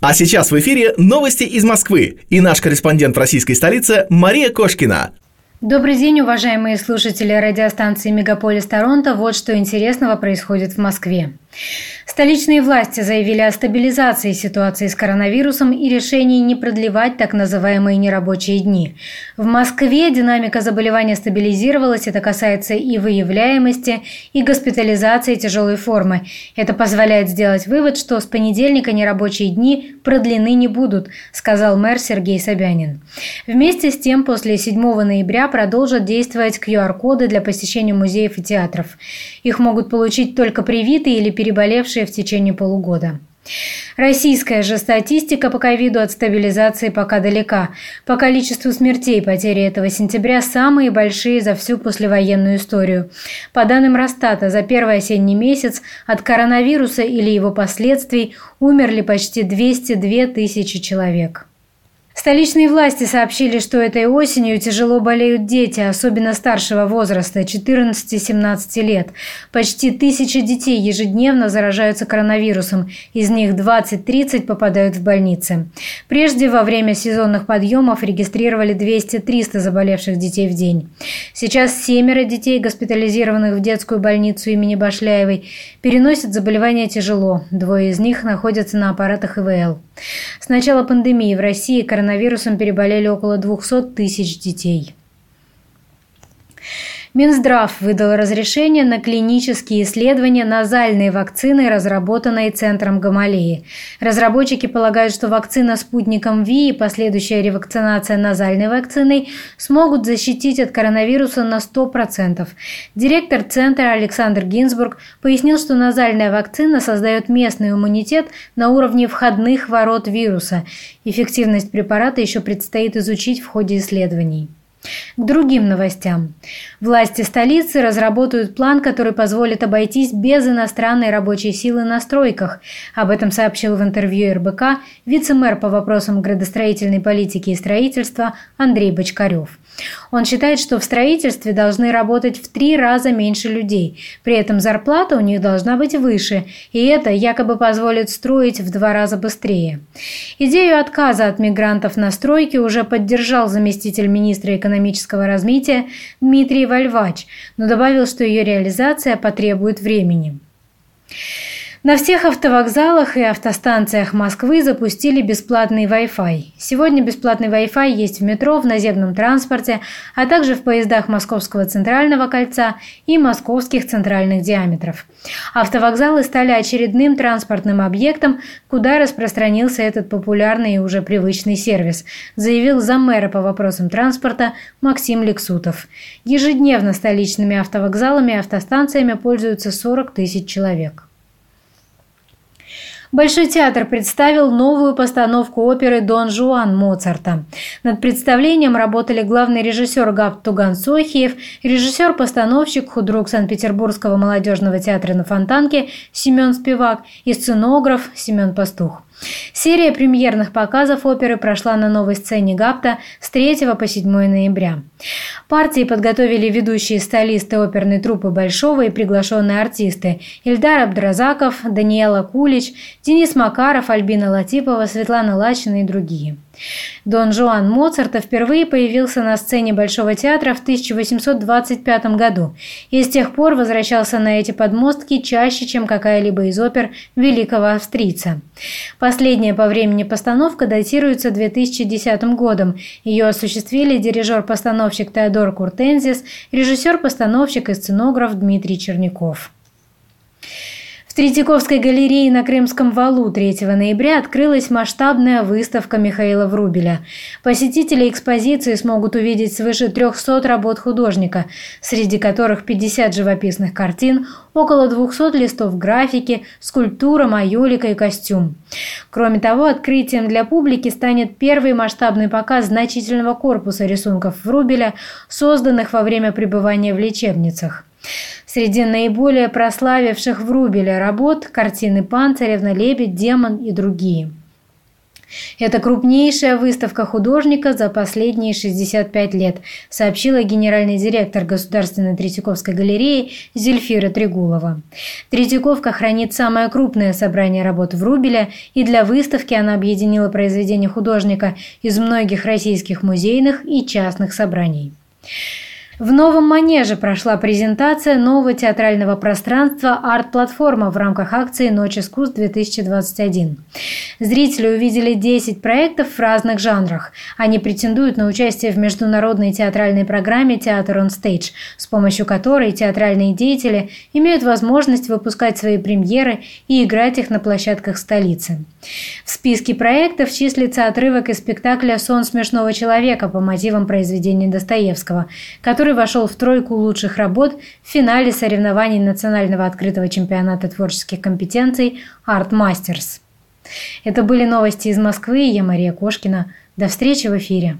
А сейчас в эфире новости из Москвы и наш корреспондент в российской столице Мария Кошкина. Добрый день, уважаемые слушатели радиостанции «Мегаполис Торонто». Вот что интересного происходит в Москве. Столичные власти заявили о стабилизации ситуации с коронавирусом и решении не продлевать так называемые нерабочие дни. В Москве динамика заболевания стабилизировалась, это касается и выявляемости, и госпитализации тяжелой формы. Это позволяет сделать вывод, что с понедельника нерабочие дни продлены не будут, сказал мэр Сергей Собянин. Вместе с тем, после 7 ноября продолжат действовать QR-коды для посещения музеев и театров. Их могут получить только привитые или переболевшие в течение полугода. Российская же статистика по ковиду от стабилизации пока далека. По количеству смертей потери этого сентября самые большие за всю послевоенную историю. По данным Росстата, за первый осенний месяц от коронавируса или его последствий умерли почти 202 тысячи человек. Столичные власти сообщили, что этой осенью тяжело болеют дети, особенно старшего возраста, 14-17 лет. Почти тысяча детей ежедневно заражаются коронавирусом, из них 20-30 попадают в больницы. Прежде во время сезонных подъемов регистрировали 200-300 заболевших детей в день. Сейчас семеро детей, госпитализированных в детскую больницу имени Башляевой, переносят заболевание тяжело. Двое из них находятся на аппаратах ИВЛ. С начала пандемии в России коронавирусом переболели около 200 тысяч детей. Минздрав выдал разрешение на клинические исследования назальной вакцины, разработанной Центром Гамалеи. Разработчики полагают, что вакцина спутником ВИ и последующая ревакцинация назальной вакциной смогут защитить от коронавируса на 100%. Директор Центра Александр Гинзбург пояснил, что назальная вакцина создает местный иммунитет на уровне входных ворот вируса. Эффективность препарата еще предстоит изучить в ходе исследований. К другим новостям. Власти столицы разработают план, который позволит обойтись без иностранной рабочей силы на стройках. Об этом сообщил в интервью РБК вице-мэр по вопросам градостроительной политики и строительства Андрей Бочкарев. Он считает, что в строительстве должны работать в три раза меньше людей. При этом зарплата у них должна быть выше, и это якобы позволит строить в два раза быстрее. Идею отказа от мигрантов на стройке уже поддержал заместитель министра экономического развития Дмитрий Вальвач, но добавил, что ее реализация потребует времени. На всех автовокзалах и автостанциях Москвы запустили бесплатный Wi-Fi. Сегодня бесплатный Wi-Fi есть в метро, в наземном транспорте, а также в поездах Московского центрального кольца и московских центральных диаметров. Автовокзалы стали очередным транспортным объектом, куда распространился этот популярный и уже привычный сервис, заявил заммэра по вопросам транспорта Максим Лексутов. Ежедневно столичными автовокзалами и автостанциями пользуются 40 тысяч человек. Большой театр представил новую постановку оперы «Дон Жуан» Моцарта. Над представлением работали главный режиссер Габ Туган Сохиев, режиссер-постановщик, худрук Санкт-Петербургского молодежного театра на Фонтанке Семен Спивак и сценограф Семен Пастух. Серия премьерных показов оперы прошла на новой сцене Гапта с 3 по 7 ноября. Партии подготовили ведущие столисты оперной труппы Большого и приглашенные артисты Ильдар Абдразаков, Даниэла Кулич, Денис Макаров, Альбина Латипова, Светлана Лачина и другие. Дон Жуан Моцарта впервые появился на сцене Большого театра в 1825 году и с тех пор возвращался на эти подмостки чаще, чем какая-либо из опер великого австрийца. Последняя по времени постановка датируется 2010 годом. Ее осуществили дирижер-постановщик Теодор Куртензис, режиссер-постановщик и сценограф Дмитрий Черняков. Третьяковской галерее на Крымском валу 3 ноября открылась масштабная выставка Михаила Врубеля. Посетители экспозиции смогут увидеть свыше 300 работ художника, среди которых 50 живописных картин, около 200 листов графики, скульптура, майолика и костюм. Кроме того, открытием для публики станет первый масштабный показ значительного корпуса рисунков Врубеля, созданных во время пребывания в лечебницах. Среди наиболее прославивших Врубеля работ – картины Панциревна, Лебедь, Демон и другие. Это крупнейшая выставка художника за последние 65 лет, сообщила генеральный директор Государственной Третьяковской галереи Зельфира Трегулова. Третьяковка хранит самое крупное собрание работ Врубеля, и для выставки она объединила произведения художника из многих российских музейных и частных собраний. В новом манеже прошла презентация нового театрального пространства «Арт-платформа» в рамках акции «Ночь искусств-2021». Зрители увидели 10 проектов в разных жанрах. Они претендуют на участие в международной театральной программе «Театр on Stage», с помощью которой театральные деятели имеют возможность выпускать свои премьеры и играть их на площадках столицы. В списке проектов числится отрывок из спектакля «Сон смешного человека» по мотивам произведения Достоевского, который который вошел в тройку лучших работ в финале соревнований Национального открытого чемпионата творческих компетенций «Арт Мастерс». Это были новости из Москвы. Я Мария Кошкина. До встречи в эфире.